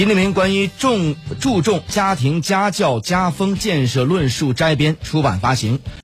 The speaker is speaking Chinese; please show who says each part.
Speaker 1: 习近平关于重注重家庭家教家风建设论述摘编出版发行。